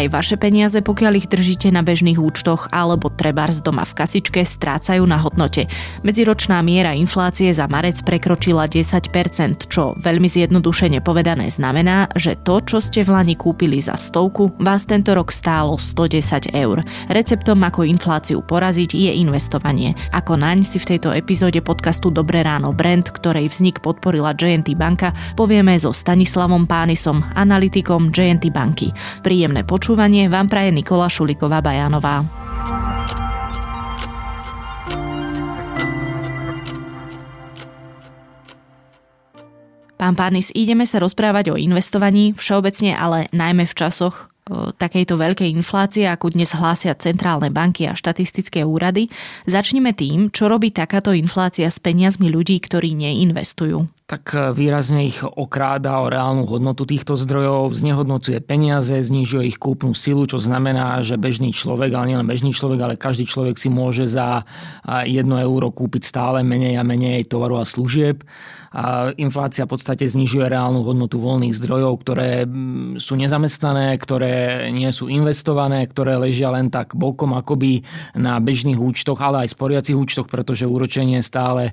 aj vaše peniaze, pokiaľ ich držíte na bežných účtoch alebo trebárs doma v kasičke, strácajú na hodnote. Medziročná miera inflácie za marec prekročila 10%, čo veľmi zjednodušene povedané znamená, že to, čo ste v Lani kúpili za stovku, vás tento rok stálo 110 eur. Receptom, ako infláciu poraziť, je investovanie. Ako naň si v tejto epizóde podcastu Dobré ráno Brand, ktorej vznik podporila JNT banka, povieme so Stanislavom Pánisom, analytikom JNT banky. Príjemné počúvanie vám praje Nikola Šuliková Bajanová. Pán Pánis, ideme sa rozprávať o investovaní, všeobecne ale najmä v časoch takejto veľkej inflácie, ako dnes hlásia centrálne banky a štatistické úrady. Začnime tým, čo robí takáto inflácia s peniazmi ľudí, ktorí neinvestujú tak e, výrazne ich okráda o reálnu hodnotu týchto zdrojov, znehodnocuje peniaze, znižuje ich kúpnu silu, čo znamená, že bežný človek, ale nielen bežný človek, ale každý človek si môže za 1 euro kúpiť stále menej a menej tovaru a služieb. A inflácia v podstate znižuje reálnu hodnotu voľných zdrojov, ktoré sú nezamestnané, ktoré nie sú investované, ktoré ležia len tak bokom akoby na bežných účtoch, ale aj sporiacich účtoch, pretože úročenie je stále e,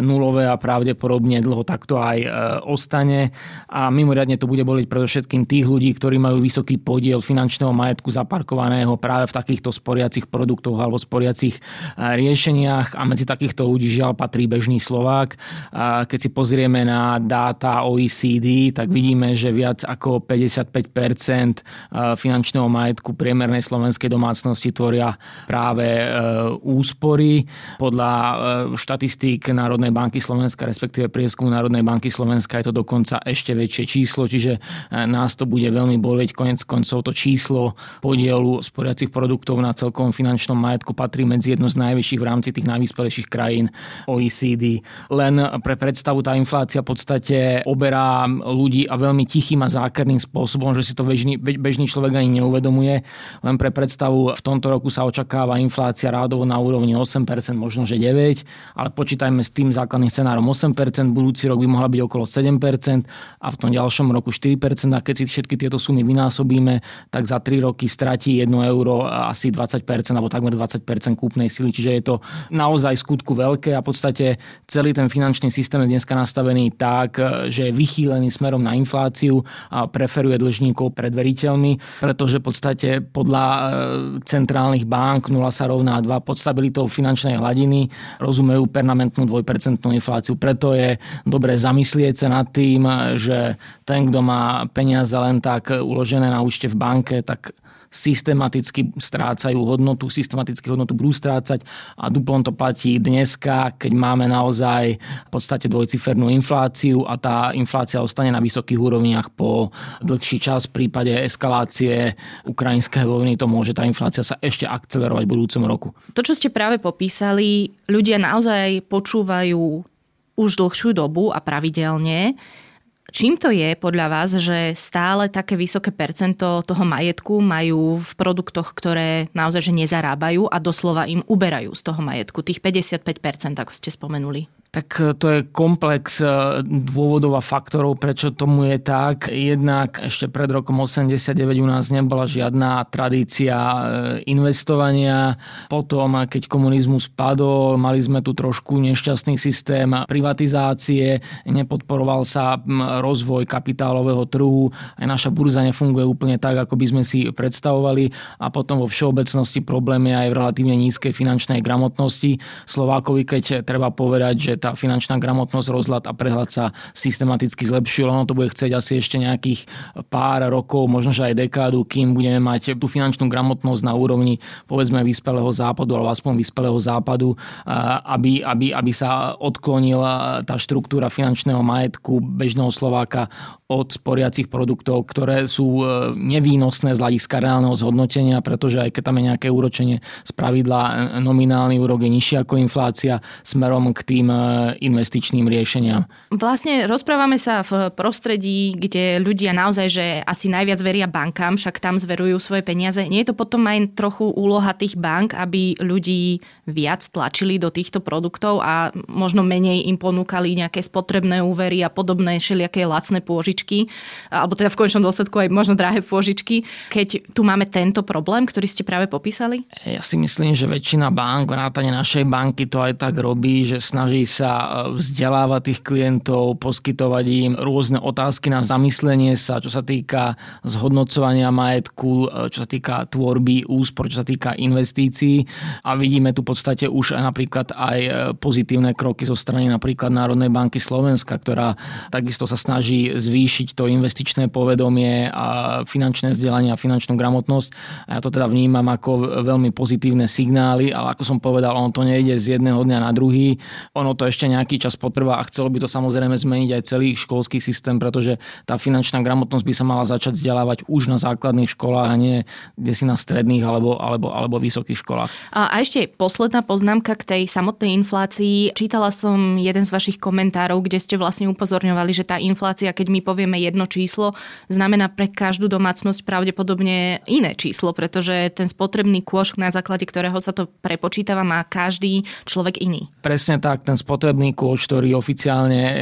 nulové a pravdepodobne dlho takto aj e, ostane a mimoriadne to bude boliť predovšetkým tých ľudí, ktorí majú vysoký podiel finančného majetku zaparkovaného práve v takýchto sporiacich produktoch alebo sporiacich e, riešeniach a medzi takýchto ľudí žiaľ patrí bežný Slovák. Keď si pozrieme na dáta OECD, tak vidíme, že viac ako 55% e, finančného majetku priemernej slovenskej domácnosti tvoria práve úspory. Podľa štatistík Národnej banky Slovenska, respektíve prieskumu Národnej banky Slovenska je to dokonca ešte väčšie číslo, čiže e, nás to bude veľmi boleť. Konec koncov to číslo podielu sporiacich produktov na celkovom finančnom majetku patrí medzi jedno z najvyšších v rámci tých najvyspelejších krajín OECD. Len pre predstavu tá inflácia v podstate oberá ľudí a veľmi tichým a zákerným spôsobom, že si to bežný, bežný človek ani neuvedomuje. Len pre predstavu v tomto roku sa očakáva inflácia rádovo na úrovni 8%, možno že 9%, ale počítajme s tým základným scenárom 8%, budúci rok by mohla byť okolo 7% a v tom ďalšom roku 4% a keď si všetky tieto sumy vynásobíme, tak za 3 roky stratí 1 euro asi 20% alebo takmer 20% kúpnej sily, čiže je to naozaj skutku veľké a v podstate celý ten finančný systém je dneska nastavený tak, že je vychýlený smerom na infláciu a preferuje dlžníkov pred veriteľmi, pretože v podstate podľa e, centrálnych bank 0 sa rovná 2 pod stabilitou finančnej hladiny rozumejú permanentnú 2% infláciu. Preto je dobre zamyslieť sa nad tým, že ten, kto má peniaze len tak uložené na účte v banke, tak systematicky strácajú hodnotu, systematicky hodnotu budú strácať a duplom to platí dneska, keď máme naozaj v podstate dvojcifernú infláciu a tá inflácia ostane na vysokých úrovniach po dlhší čas. V prípade eskalácie ukrajinskej vojny to môže tá inflácia sa ešte akcelerovať v budúcom roku. To, čo ste práve popísali, ľudia naozaj počúvajú už dlhšiu dobu a pravidelne. Čím to je podľa vás, že stále také vysoké percento toho majetku majú v produktoch, ktoré naozaj že nezarábajú a doslova im uberajú z toho majetku, tých 55%, ako ste spomenuli? Tak e, to je komplex e, dôvodov a faktorov, prečo tomu je tak. Jednak ešte pred rokom 89 u nás nebola žiadna tradícia e, investovania. Potom, keď komunizmus padol, mali sme tu trošku nešťastný systém privatizácie, nepodporoval sa rozvoj kapitálového trhu, aj naša burza nefunguje úplne tak, ako by sme si predstavovali a potom vo všeobecnosti problémy aj v relatívne nízkej finančnej gramotnosti. Slovákovi, keď treba povedať, že tá finančná gramotnosť, rozhľad a prehľad sa systematicky zlepšil. Ono to bude chcieť asi ešte nejakých pár rokov, možno že aj dekádu, kým budeme mať tú finančnú gramotnosť na úrovni povedzme vyspelého západu alebo aspoň vyspelého západu, aby, aby, aby sa odklonila tá štruktúra finančného majetku bežného Slováka od sporiacich produktov, ktoré sú e, nevýnosné z hľadiska reálneho zhodnotenia, pretože aj keď tam je nejaké úročenie z pravidla, e, nominálny úrok je nižší ako inflácia smerom k tým e, investičným riešeniam. Vlastne rozprávame sa v prostredí, kde ľudia naozaj, že asi najviac veria bankám, však tam zverujú svoje peniaze. Nie je to potom aj trochu úloha tých bank, aby ľudí viac tlačili do týchto produktov a možno menej im ponúkali nejaké spotrebné úvery a podobné všelijaké lacné pôžičky pôžičky, alebo teda v končnom dôsledku aj možno drahé pôžičky, keď tu máme tento problém, ktorý ste práve popísali? Ja si myslím, že väčšina bank, vrátane našej banky to aj tak robí, že snaží sa e, vzdelávať tých klientov, poskytovať im rôzne otázky na zamyslenie sa, čo sa týka zhodnocovania majetku, e, čo sa týka tvorby úspor, čo sa týka investícií a vidíme tu v podstate už napríklad aj e, pozitívne kroky zo strany napríklad Národnej banky Slovenska, ktorá takisto sa snaží zvýšiť to investičné povedomie a finančné vzdelanie a finančnú gramotnosť. A ja to teda vnímam ako veľmi pozitívne signály, ale ako som povedal, on to nejde z jedného dňa na druhý. Ono to ešte nejaký čas potrvá a chcelo by to samozrejme zmeniť aj celý školský systém, pretože tá finančná gramotnosť by sa mala začať vzdelávať už na základných školách a nie kde si na stredných alebo, alebo, alebo vysokých školách. A, a ešte posledná poznámka k tej samotnej inflácii. Čítala som jeden z vašich komentárov, kde ste vlastne upozorňovali, že tá inflácia, keď my povieme jedno číslo, znamená pre každú domácnosť pravdepodobne iné číslo, pretože ten spotrebný kôš, na základe ktorého sa to prepočítava, má každý človek iný. Presne tak, ten spotrebný kôš, ktorý oficiálne e,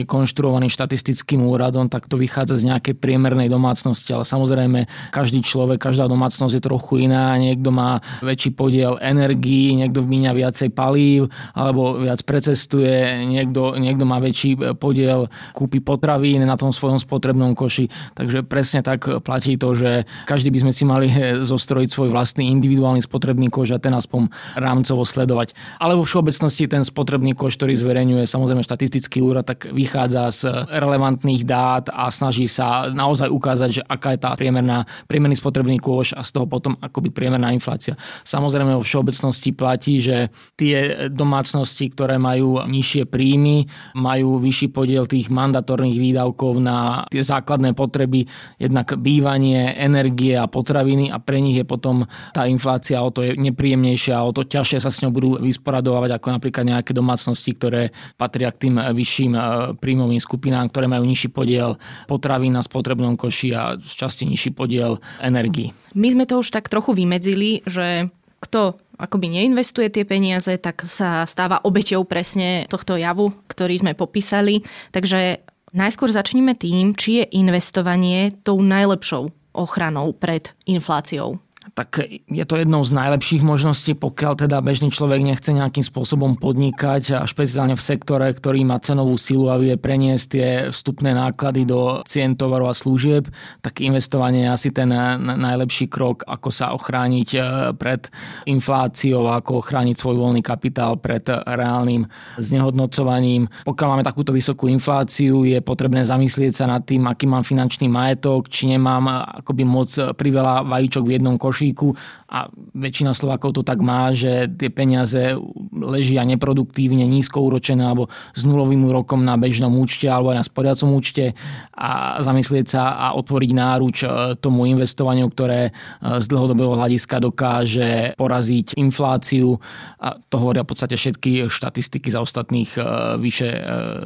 je konštruovaný štatistickým úradom, tak to vychádza z nejakej priemernej domácnosti, ale samozrejme každý človek, každá domácnosť je trochu iná, niekto má väčší podiel energií, niekto míňa viacej palív alebo viac precestuje, niekto, niekto má väčší podiel kúpy potravín na tom svojom spotrebnom koši. Takže presne tak platí to, že každý by sme si mali zostrojiť svoj vlastný individuálny spotrebný koš a ten aspoň rámcovo sledovať. Ale vo všeobecnosti ten spotrebný koš, ktorý zverejňuje samozrejme štatistický úrad, tak vychádza z relevantných dát a snaží sa naozaj ukázať, že aká je tá priemerná, priemerný spotrebný koš a z toho potom akoby priemerná inflácia. Samozrejme vo všeobecnosti platí, že tie domácnosti, ktoré majú nižšie príjmy, majú vyšší podiel tých mandatórnych výdavkov na tie základné potreby, jednak bývanie, energie a potraviny a pre nich je potom tá inflácia o to je nepríjemnejšia o to ťažšie sa s ňou budú vysporadovať ako napríklad nejaké domácnosti, ktoré patria k tým vyšším e, príjmovým skupinám, ktoré majú nižší podiel potravín na spotrebnom koši a z časti nižší podiel energii. My sme to už tak trochu vymedzili, že kto akoby neinvestuje tie peniaze, tak sa stáva obeťou presne tohto javu, ktorý sme popísali. Takže najskôr začneme tým, či je investovanie tou najlepšou ochranou pred infláciou tak je to jednou z najlepších možností, pokiaľ teda bežný človek nechce nejakým spôsobom podnikať a špeciálne v sektore, ktorý má cenovú silu a vie preniesť tie vstupné náklady do cien tovarov a služieb, tak investovanie je asi ten najlepší krok, ako sa ochrániť e, pred infláciou, ako ochrániť svoj voľný kapitál pred reálnym znehodnocovaním. Pokiaľ máme takúto vysokú infláciu, je potrebné zamyslieť sa nad tým, aký mám finančný majetok, či nemám akoby moc priveľa vajíčok v jednom koši košíku a väčšina Slovákov to tak má, že tie peniaze ležia neproduktívne, nízko úročené alebo s nulovým úrokom na bežnom účte alebo aj na sporiacom účte a zamyslieť sa a otvoriť náruč e, tomu investovaniu, ktoré e, z dlhodobého hľadiska dokáže poraziť infláciu. A to hovoria v podstate všetky štatistiky za ostatných e, vyše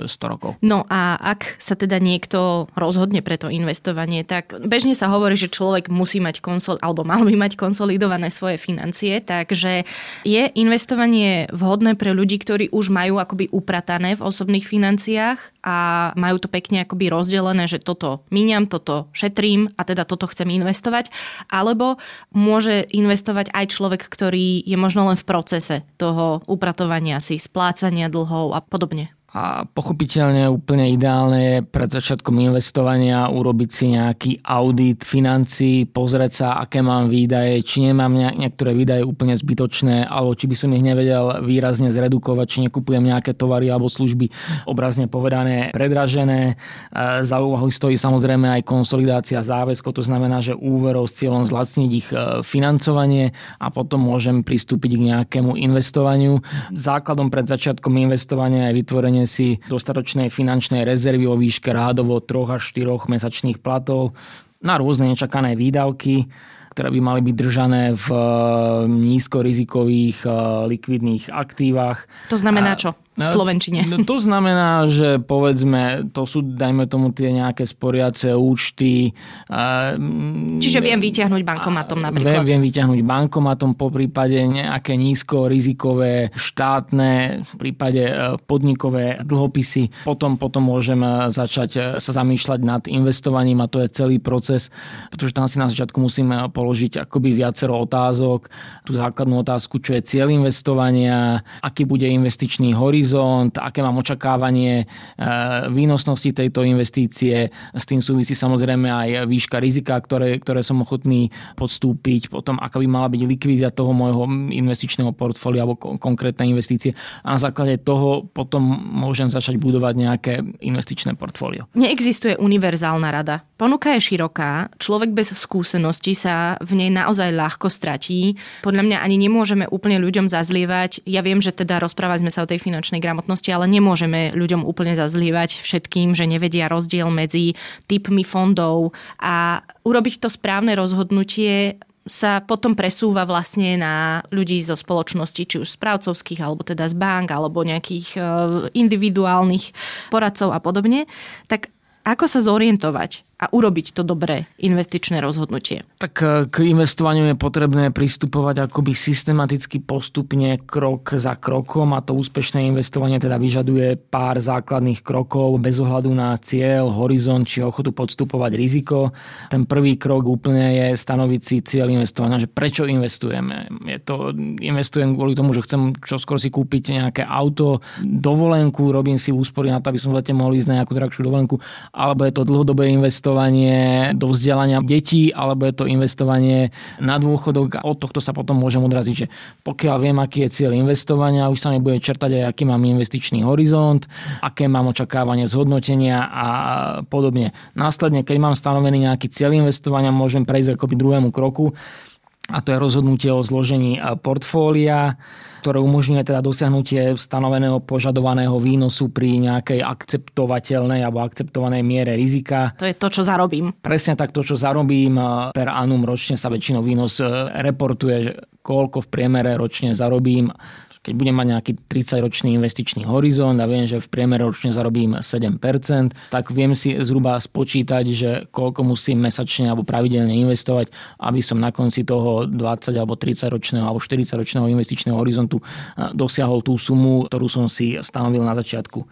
100 rokov. No a ak sa teda niekto rozhodne pre to investovanie, tak bežne sa hovorí, že človek musí mať konsol, alebo mal by mať konsolidované svoje financie, takže je investovanie vhodné pre ľudí, ktorí už majú akoby upratané v osobných financiách a majú to pekne akoby rozdelené, že toto míňam, toto šetrím a teda toto chcem investovať, alebo môže investovať aj človek, ktorý je možno len v procese toho upratovania si, splácania dlhov a podobne. A pochopiteľne úplne ideálne je pred začiatkom investovania urobiť si nejaký audit financí, pozrieť sa, aké mám výdaje, či nemám niektoré výdaje úplne zbytočné, alebo či by som ich nevedel výrazne zredukovať, či nekupujem nejaké tovary alebo služby obrazne povedané predražené. E, za úvahu stojí samozrejme aj konsolidácia záväzkov, to znamená, že úverov s cieľom zlacniť ich e, financovanie a potom môžem pristúpiť k nejakému investovaniu. Základom pred začiatkom investovania je vytvorenie si dostatočnej finančnej rezervy o výške rádovo 3 až 4 mesačných platov na rôzne nečakané výdavky, ktoré by mali byť držané v eh, nízkorizikových eh, likvidných aktívach. To znamená čo? V Slovenčine. No, to znamená, že povedzme, to sú, dajme tomu, tie nejaké sporiace účty. Čiže viem vyťahnuť bankomatom napríklad. Viem, viem vyťahnuť bankomatom, po prípade nejaké nízko rizikové štátne, v prípade e, podnikové dlhopisy. Potom, potom môžem e, začať e, sa zamýšľať nad investovaním a to je celý proces, pretože tam si na začiatku musím položiť akoby viacero otázok. Tú základnú otázku, čo je cieľ investovania, aký bude investičný horizont, horizont, aké mám očakávanie e, výnosnosti tejto investície. S tým súvisí samozrejme aj výška rizika, ktoré, ktoré som ochotný podstúpiť, potom aká by mala byť likvidita toho môjho investičného portfólia alebo konkrétne investície. A na základe toho potom môžem začať budovať nejaké investičné portfólio. Neexistuje univerzálna rada. Ponuka je široká, človek bez skúsenosti sa v nej naozaj ľahko stratí. Podľa mňa ani nemôžeme úplne ľuďom zazlievať. Ja viem, že teda rozprávali sme sa o tej finančnej gramotnosti, ale nemôžeme ľuďom úplne zazlievať všetkým, že nevedia rozdiel medzi typmi fondov a urobiť to správne rozhodnutie sa potom presúva vlastne na ľudí zo spoločnosti, či už správcovských, alebo teda z bank, alebo nejakých eh, individuálnych poradcov a podobne. Tak ako sa zorientovať? A urobiť to dobré investičné rozhodnutie? Tak e, k investovaniu je potrebné pristupovať akoby systematicky postupne krok za krokom a to úspešné investovanie teda vyžaduje pár základných krokov bez ohľadu na cieľ, horizont či ochotu podstupovať riziko. Ten prvý krok úplne je stanoviť si cieľ investovania, že prečo investujeme. Je to, investujem kvôli tomu, že chcem čoskoro si kúpiť nejaké auto, dovolenku, robím si úspory na to, aby som v lete mohol ísť na nejakú drahšiu dovolenku, alebo je to dlhodobé investovanie investovanie do vzdelania detí alebo je to investovanie na dôchodok a od tohto sa potom môžem odraziť, že pokiaľ viem, aký je cieľ investovania, už sa mi bude čertať aj aký mám investičný horizont, aké mám očakávanie zhodnotenia a podobne. Následne, keď mám stanovený nejaký cieľ investovania, môžem prejsť akoby druhému kroku a to je rozhodnutie o zložení portfólia ktoré umožňuje teda dosiahnutie stanoveného požadovaného výnosu pri nejakej akceptovateľnej alebo akceptovanej miere rizika. To je to, čo zarobím. Presne tak, to, čo zarobím per annum ročne sa väčšinou výnos e, reportuje, koľko v priemere ročne zarobím keď budem mať nejaký 30-ročný investičný horizont a viem, že v priemere ročne zarobím 7%, tak viem si zhruba spočítať, že koľko musím mesačne alebo pravidelne investovať, aby som na konci toho 20 alebo 30 ročného alebo 40 ročného investičného horizontu dosiahol tú sumu, ktorú som si stanovil na začiatku.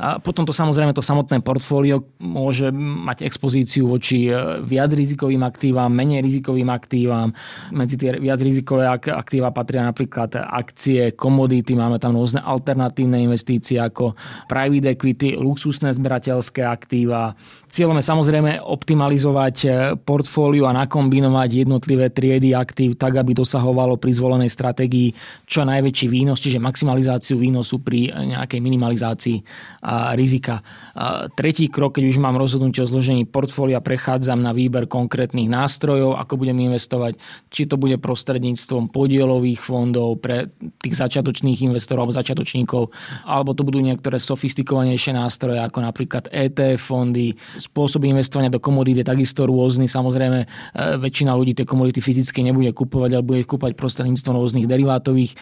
A potom to samozrejme to samotné portfólio môže mať expozíciu voči e, viac rizikovým aktívam, menej rizikovým aktívam. Medzi tie viac rizikové aktíva patria napríklad akcie, komodity, máme tam rôzne alternatívne investície ako private equity, luxusné zberateľské aktíva. Cieľom je samozrejme optimalizovať e, portfólio a nakombinovať jednotlivé triedy aktív tak, aby dosahovalo pri zvolenej stratégii čo najväčší výnos, čiže maximalizáciu výnosu pri nejakej minimalizácii rizika. Tretí krok, keď už mám rozhodnutie o zložení portfólia, prechádzam na výber konkrétnych nástrojov, ako budem investovať, či to bude prostredníctvom podielových fondov pre tých začiatočných investorov alebo začiatočníkov, alebo to budú niektoré sofistikovanejšie nástroje, ako napríklad ETF fondy. Spôsob investovania do komodít je takisto rôzny. Samozrejme, e, väčšina ľudí tie komodity fyzicky nebude kupovať, ale bude ich kúpať prostredníctvom rôznych derivátových e,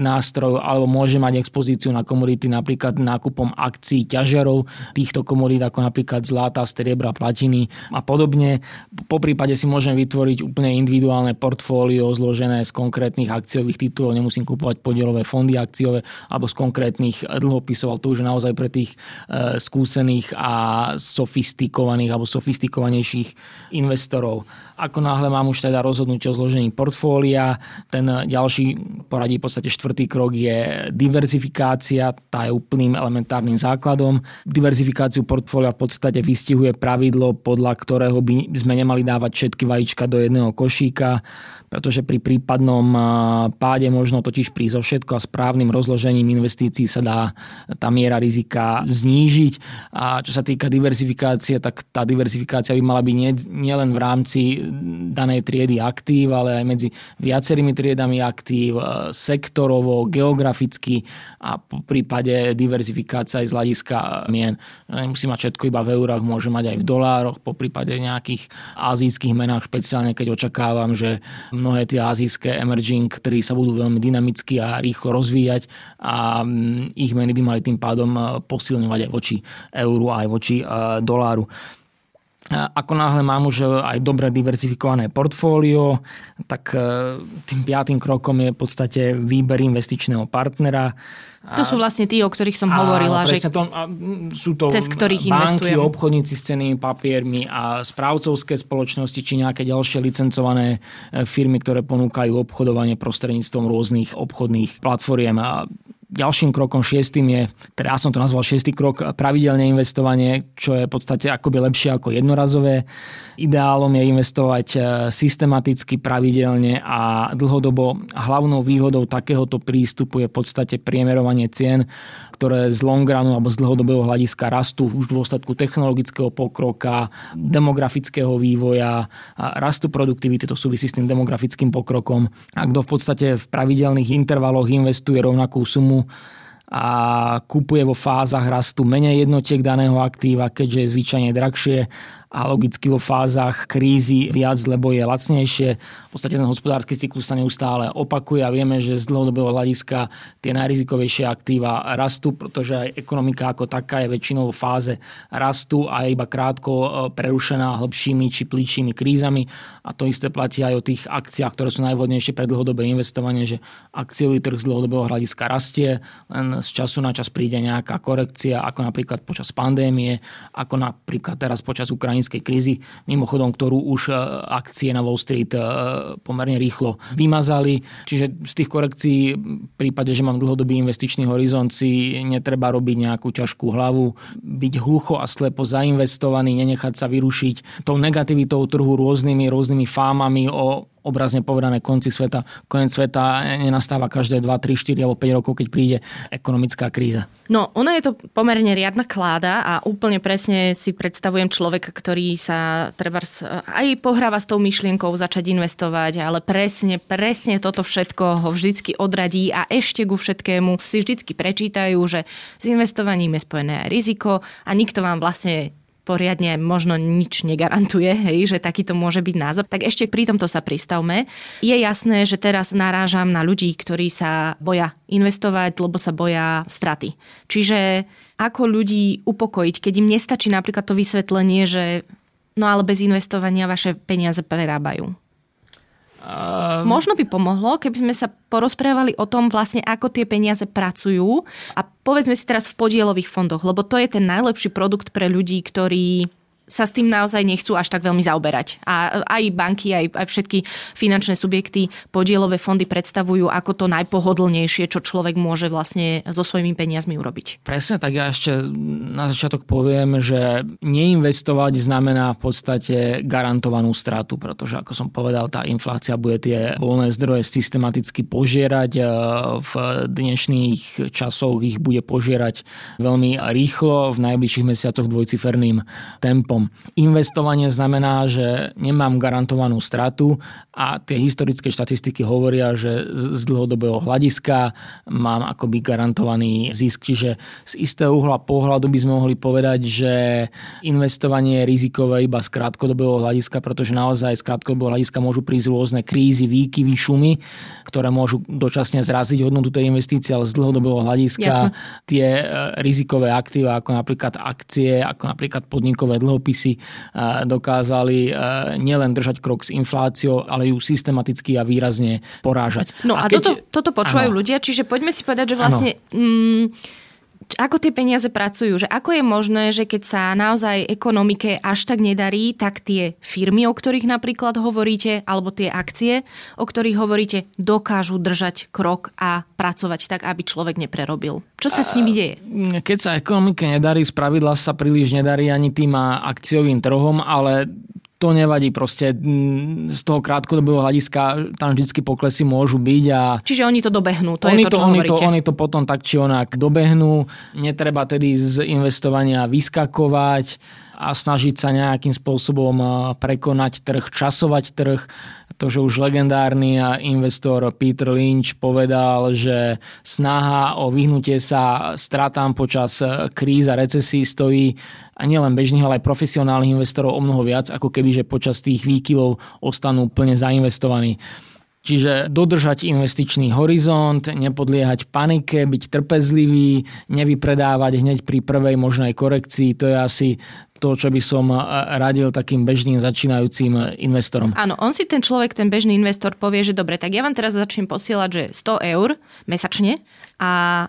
nástrojov, alebo môže mať expozíciu na komodity napríklad nákupom akcií akcií ťažiarov týchto komodít, ako napríklad zlata, striebra, platiny a podobne. Po prípade si môžem vytvoriť úplne individuálne portfólio zložené z konkrétnych akciových titulov, nemusím kupovať podielové fondy akciové alebo z konkrétnych dlhopisov, ale to už je naozaj pre tých e, skúsených a sofistikovaných alebo sofistikovanejších investorov. Ako náhle mám už teda rozhodnutie o zložení portfólia, ten ďalší poradí v podstate štvrtý krok je diverzifikácia, tá je úplným elementárnym základom. Diverzifikáciu portfólia v podstate vystihuje pravidlo, podľa ktorého by sme nemali dávať všetky vajíčka do jedného košíka pretože pri prípadnom páde možno totiž prísť o všetko a správnym rozložením investícií sa dá tá miera rizika znížiť. A čo sa týka diversifikácie, tak tá diversifikácia by mala byť nielen v rámci danej triedy aktív, ale aj medzi viacerými triedami aktív, e, sektorovo, geograficky a po prípade diverzifikácia aj z hľadiska mien. Nemusí mať všetko iba v eurách, môže mať aj v dolároch, po prípade nejakých azijských menách, špeciálne keď očakávam, že mnohé tie azijské emerging, ktorí sa budú veľmi dynamicky a rýchlo rozvíjať a mm, ich meny by mali tým pádom e, posilňovať aj voči euru a aj voči e, doláru. Ako náhle mám už aj dobre diverzifikované portfólio, tak e, tým piatým krokom je v podstate výber investičného partnera. To sú vlastne tí, o ktorých som hovorila, že to, sú to cez ktorých banky, investujem. obchodníci s cenými papiermi a správcovské spoločnosti či nejaké ďalšie licencované e, firmy, ktoré ponúkajú obchodovanie prostredníctvom rôznych obchodných platformiem. A ďalším krokom šiestým je, teda ja som to nazval šiestý krok, pravidelné investovanie, čo je v podstate akoby lepšie ako jednorazové. Ideálom je investovať e, systematicky, pravidelne a dlhodobo. Hlavnou výhodou takéhoto prístupu je v podstate priemerovanie cien, ktoré z longranu alebo z dlhodobého hľadiska rastú už v dôsledku technologického pokroka, demografického vývoja, rastu produktivity, to súvisí s tým demografickým pokrokom. A kto v podstate v pravidelných intervaloch investuje rovnakú sumu, a kupuje vo fázach rastu menej jednotiek daného aktíva, keďže je zvyčajne drahšie a logicky vo fázach krízy viac, lebo je lacnejšie. V podstate ten hospodársky cyklus sa neustále opakuje a vieme, že z dlhodobého hľadiska tie najrizikovejšie aktíva rastú, pretože aj ekonomika ako taká je väčšinou v fáze rastu a je iba krátko e, prerušená hlbšími či plíčimi krízami. A to isté platí aj o tých akciách, ktoré sú najvhodnejšie pre dlhodobé investovanie, že akciový trh z dlhodobého hľadiska rastie, len z času na čas príde nejaká korekcia, ako napríklad počas pandémie, ako napríklad teraz počas Ukrajiny ukrajinskej krízy, mimochodom, ktorú už e, akcie na Wall Street e, pomerne rýchlo vymazali. Čiže z tých korekcií v prípade, že mám dlhodobý investičný horizont, si netreba robiť nejakú ťažkú hlavu, byť hlucho a slepo zainvestovaný, nenechať sa vyrušiť tou negativitou trhu rôznymi, rôznymi fámami o obrazne povedané konci sveta. Konec sveta nenastáva každé 2, 3, 4 alebo 5 rokov, keď príde ekonomická kríza. No, ono je to pomerne riadna kláda a úplne presne si predstavujem človeka, ktorý sa treba aj pohráva s tou myšlienkou začať investovať, ale presne, presne toto všetko ho vždycky odradí a ešte ku všetkému si vždycky prečítajú, že s investovaním je spojené aj riziko a nikto vám vlastne poriadne možno nič negarantuje, hej, že takýto môže byť názor, tak ešte pri tomto sa pristavme. Je jasné, že teraz narážam na ľudí, ktorí sa boja investovať, lebo sa boja straty. Čiže ako ľudí upokojiť, keď im nestačí napríklad to vysvetlenie, že no ale bez investovania vaše peniaze prerábajú. Um... Možno by pomohlo, keby sme sa porozprávali o tom vlastne, ako tie peniaze pracujú. A povedzme si teraz v podielových fondoch, lebo to je ten najlepší produkt pre ľudí, ktorí sa s tým naozaj nechcú až tak veľmi zaoberať. A aj banky, aj, aj všetky finančné subjekty, podielové fondy predstavujú ako to najpohodlnejšie, čo človek môže vlastne so svojimi peniazmi urobiť. Presne, tak ja ešte na začiatok poviem, že neinvestovať znamená v podstate garantovanú stratu, pretože ako som povedal, tá inflácia bude tie voľné zdroje systematicky požierať. E, v dnešných časoch ich bude požierať veľmi rýchlo, v najbližších mesiacoch dvojciferným tempom. Investovanie znamená, že nemám garantovanú stratu a tie historické štatistiky hovoria, že z dlhodobého hľadiska mám akoby garantovaný zisk. Čiže z istého uhla pohľadu by sme mohli povedať, že investovanie je rizikové iba z krátkodobého hľadiska, pretože naozaj z krátkodobého hľadiska môžu prísť rôzne krízy, výkyvy, šumy, ktoré môžu dočasne zraziť hodnotu tej investície, ale z dlhodobého hľadiska Jasne. tie e, rizikové aktíva, ako napríklad akcie, ako napríklad podnikové dlhopisy, e, dokázali e, nielen držať krok s infláciou, ale ju systematicky a výrazne porážať. No a, a keď... toto, toto počúvajú ano. ľudia, čiže poďme si povedať, že vlastne... Mm, ako tie peniaze pracujú, že ako je možné, že keď sa naozaj ekonomike až tak nedarí, tak tie firmy, o ktorých napríklad hovoríte, alebo tie akcie, o ktorých hovoríte, dokážu držať krok a pracovať tak, aby človek neprerobil. Čo sa s nimi deje? Keď sa ekonomike nedarí, spravidla sa príliš nedarí ani tým akciovým trhom, ale to nevadí, proste z toho krátkodobého hľadiska tam vždy poklesy môžu byť. A Čiže oni to dobehnú, to oni je to, čo oni hovoríte. to, oni to potom tak či onak dobehnú, netreba tedy z investovania vyskakovať a snažiť sa nejakým spôsobom prekonať trh, časovať trh. To, že už legendárny investor Peter Lynch povedal, že snaha o vyhnutie sa stratám počas kríz a recesí stojí a nielen bežných, ale aj profesionálnych investorov o mnoho viac, ako keby, že počas tých výkyvov ostanú plne zainvestovaní. Čiže dodržať investičný horizont, nepodliehať panike, byť trpezlivý, nevypredávať hneď pri prvej možnej korekcii, to je asi to, čo by som radil takým bežným začínajúcim investorom. Áno, on si ten človek, ten bežný investor povie, že dobre, tak ja vám teraz začnem posielať, že 100 eur mesačne a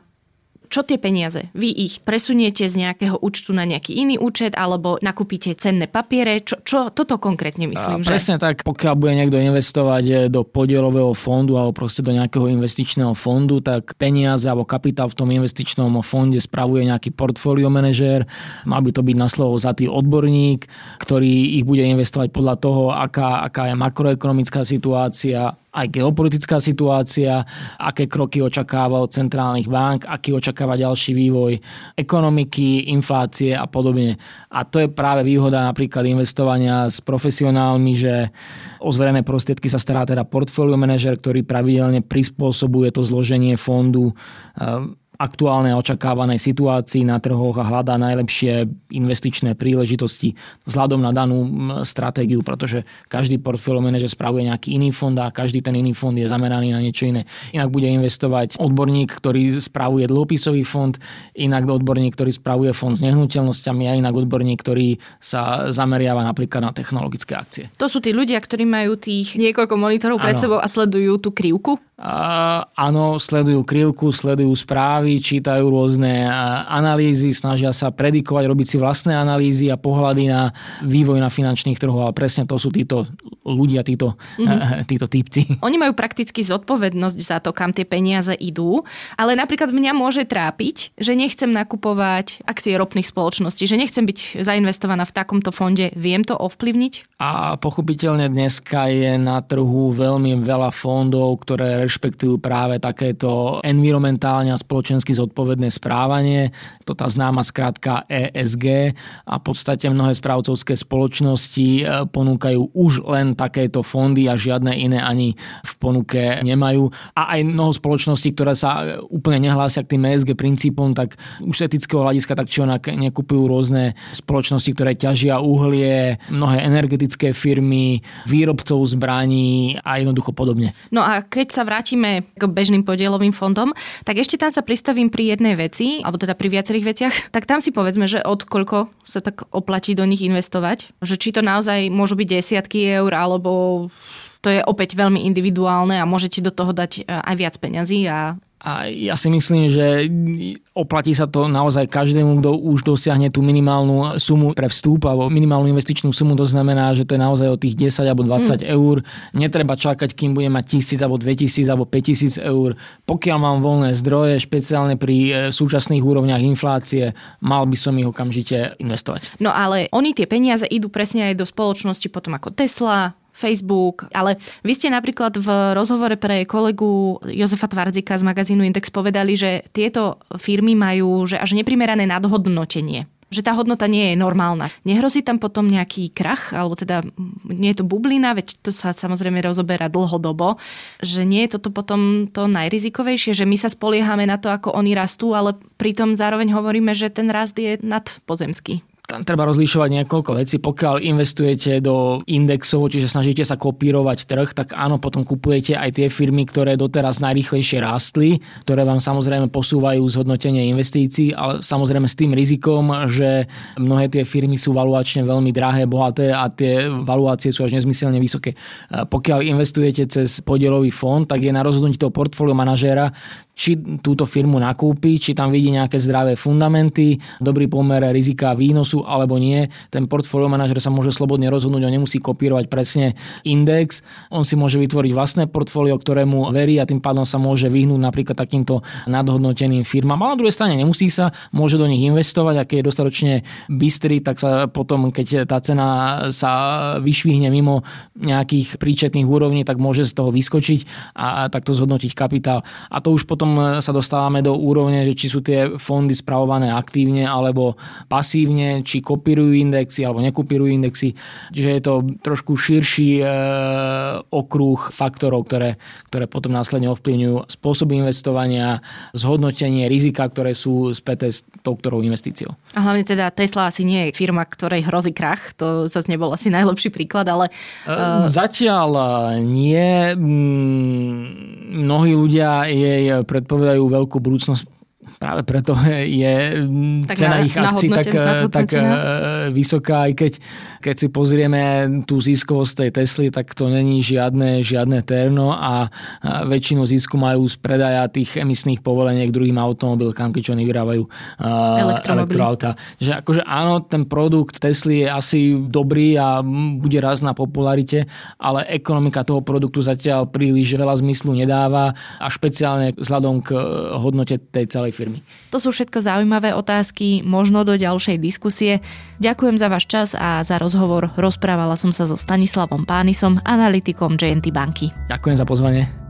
čo tie peniaze? Vy ich presuniete z nejakého účtu na nejaký iný účet alebo nakúpite cenné papiere? Čo, čo toto konkrétne myslím? A presne že... tak, pokiaľ bude niekto investovať eh, do podielového fondu alebo proste do nejakého investičného fondu, tak peniaze alebo kapitál v tom investičnom fonde spravuje nejaký portfólio manažér. Mal by to byť na slovo za tý odborník, ktorý ich bude investovať podľa toho, aká, aká je makroekonomická situácia, aj geopolitická situácia, aké kroky očakáva od centrálnych bank, aký očakáva ďalší vývoj ekonomiky, inflácie a podobne. A to je práve výhoda napríklad investovania s profesionálmi, že o zverené prostriedky sa stará teda portfólio manažer, ktorý pravidelne prispôsobuje to zloženie fondu aktuálnej a očakávanej situácii na trhoch a hľadá najlepšie investičné príležitosti vzhľadom na danú stratégiu, pretože každý portfólio manažer spravuje nejaký iný fond a každý ten iný fond je zameraný na niečo iné. Inak bude investovať odborník, ktorý spravuje dlhopisový fond, inak odborník, ktorý spravuje fond s nehnuteľnosťami a inak odborník, ktorý sa zameriava napríklad na technologické akcie. To sú tí ľudia, ktorí majú tých niekoľko monitorov pred ano. sebou a sledujú tú krivku? Áno, sledujú krivku, sledujú správy, čítajú rôzne analýzy, snažia sa predikovať, robiť si vlastné analýzy a pohľady na vývoj na finančných trhoch, ale presne to sú títo ľudia, títo, mm-hmm. títo typci. Oni majú prakticky zodpovednosť za to, kam tie peniaze idú, ale napríklad mňa môže trápiť, že nechcem nakupovať akcie ropných spoločností, že nechcem byť zainvestovaná v takomto fonde. Viem to ovplyvniť? A pochopiteľne dneska je na trhu veľmi veľa fondov, ktoré rešpektujú práve takéto environmentálne a spoločensky zodpovedné správanie. To tá známa skratka ESG a v podstate mnohé správcovské spoločnosti e, ponúkajú už len takéto fondy a žiadne iné ani v ponuke nemajú. A aj mnoho spoločností, ktoré sa úplne nehlásia k tým ESG princípom, tak už z etického hľadiska tak či onak nekupujú rôzne spoločnosti, ktoré ťažia uhlie, mnohé energetické firmy, výrobcov zbraní a jednoducho podobne. No a keď sa vrátime k bežným podielovým fondom, tak ešte tam sa pristavím pri jednej veci, alebo teda pri viacerých veciach, tak tam si povedzme, že od koľko sa tak oplatí do nich investovať, že či to naozaj môžu byť desiatky eur, alebo to je opäť veľmi individuálne a môžete do toho dať e, aj viac peňazí a a ja si myslím, že oplatí sa to naozaj každému, kto už dosiahne tú minimálnu sumu pre vstup alebo minimálnu investičnú sumu. To znamená, že to je naozaj o tých 10 alebo 20 mm. eur. Netreba čakať, kým bude mať 1000 alebo 2000 alebo 5000 eur. Pokiaľ mám voľné zdroje, špeciálne pri e, súčasných úrovniach inflácie, mal by som ich okamžite investovať. No ale oni tie peniaze idú presne aj do spoločnosti potom ako Tesla, Facebook, ale vy ste napríklad v rozhovore pre kolegu Jozefa Tvardzika z magazínu Index povedali, že tieto firmy majú že až neprimerané nadhodnotenie že tá hodnota nie je normálna. Nehrozí tam potom nejaký krach, alebo teda nie je to bublina, veď to sa samozrejme rozoberá dlhodobo, že nie je toto potom to najrizikovejšie, že my sa spoliehame na to, ako oni rastú, ale pritom zároveň hovoríme, že ten rast je nadpozemský tam treba rozlišovať niekoľko vecí. Pokiaľ investujete do indexov, čiže snažíte sa kopírovať trh, tak áno, potom kupujete aj tie firmy, ktoré doteraz najrychlejšie rástli, ktoré vám samozrejme posúvajú zhodnotenie investícií, ale samozrejme s tým rizikom, že mnohé tie firmy sú valuačne veľmi drahé, bohaté a tie valuácie sú až nezmyselne vysoké. Pokiaľ investujete cez podielový fond, tak je na rozhodnutí toho portfólio manažéra, či túto firmu nakúpi, či tam vidí nejaké zdravé fundamenty, dobrý pomer rizika výnosu alebo nie. Ten portfólio manažer sa môže slobodne rozhodnúť, on nemusí kopírovať presne index, on si môže vytvoriť vlastné portfólio, ktorému verí a tým pádom sa môže vyhnúť napríklad takýmto nadhodnoteným firmám. A na druhej strane nemusí sa, môže do nich investovať a keď je dostatočne bystrý, tak sa potom, keď tá cena sa vyšvihne mimo nejakých príčetných úrovní, tak môže z toho vyskočiť a takto zhodnotiť kapitál. A to už potom potom e, sa dostávame do úrovne, že či sú tie fondy spravované aktívne alebo pasívne, či kopírujú indexy alebo nekopírujú indexy. Čiže je to trošku širší e, okruh faktorov, ktoré, ktoré potom následne ovplyvňujú spôsob investovania, zhodnotenie rizika, ktoré sú späté s tou ktorou investíciou. A hlavne teda Tesla asi nie je firma, ktorej hrozí krach. To zase nebol asi najlepší príklad, ale... Uh... Zatiaľ nie. Mnohí ľudia jej predpovedajú veľkú budúcnosť práve preto je tak cena na, ich akcií tak, tak eh, vysoká, aj keď, keď si pozrieme tú ziskovosť tej Tesly, tak to není žiadne, žiadne terno a väčšinu zisku majú z predaja tých emisných povoleniek druhým automobilkám, keď oni vyrábajú eh, elektroauta. Že akože áno, ten produkt Tesly je asi dobrý a bude raz na popularite, ale ekonomika toho produktu zatiaľ príliš veľa zmyslu nedáva a špeciálne vzhľadom k eh, hodnote tej celej firmy. To sú všetko zaujímavé otázky, možno do ďalšej diskusie. Ďakujem za váš čas a za rozhovor. Rozprávala som sa so Stanislavom Pánisom, analytikom JNT banky. Ďakujem za pozvanie.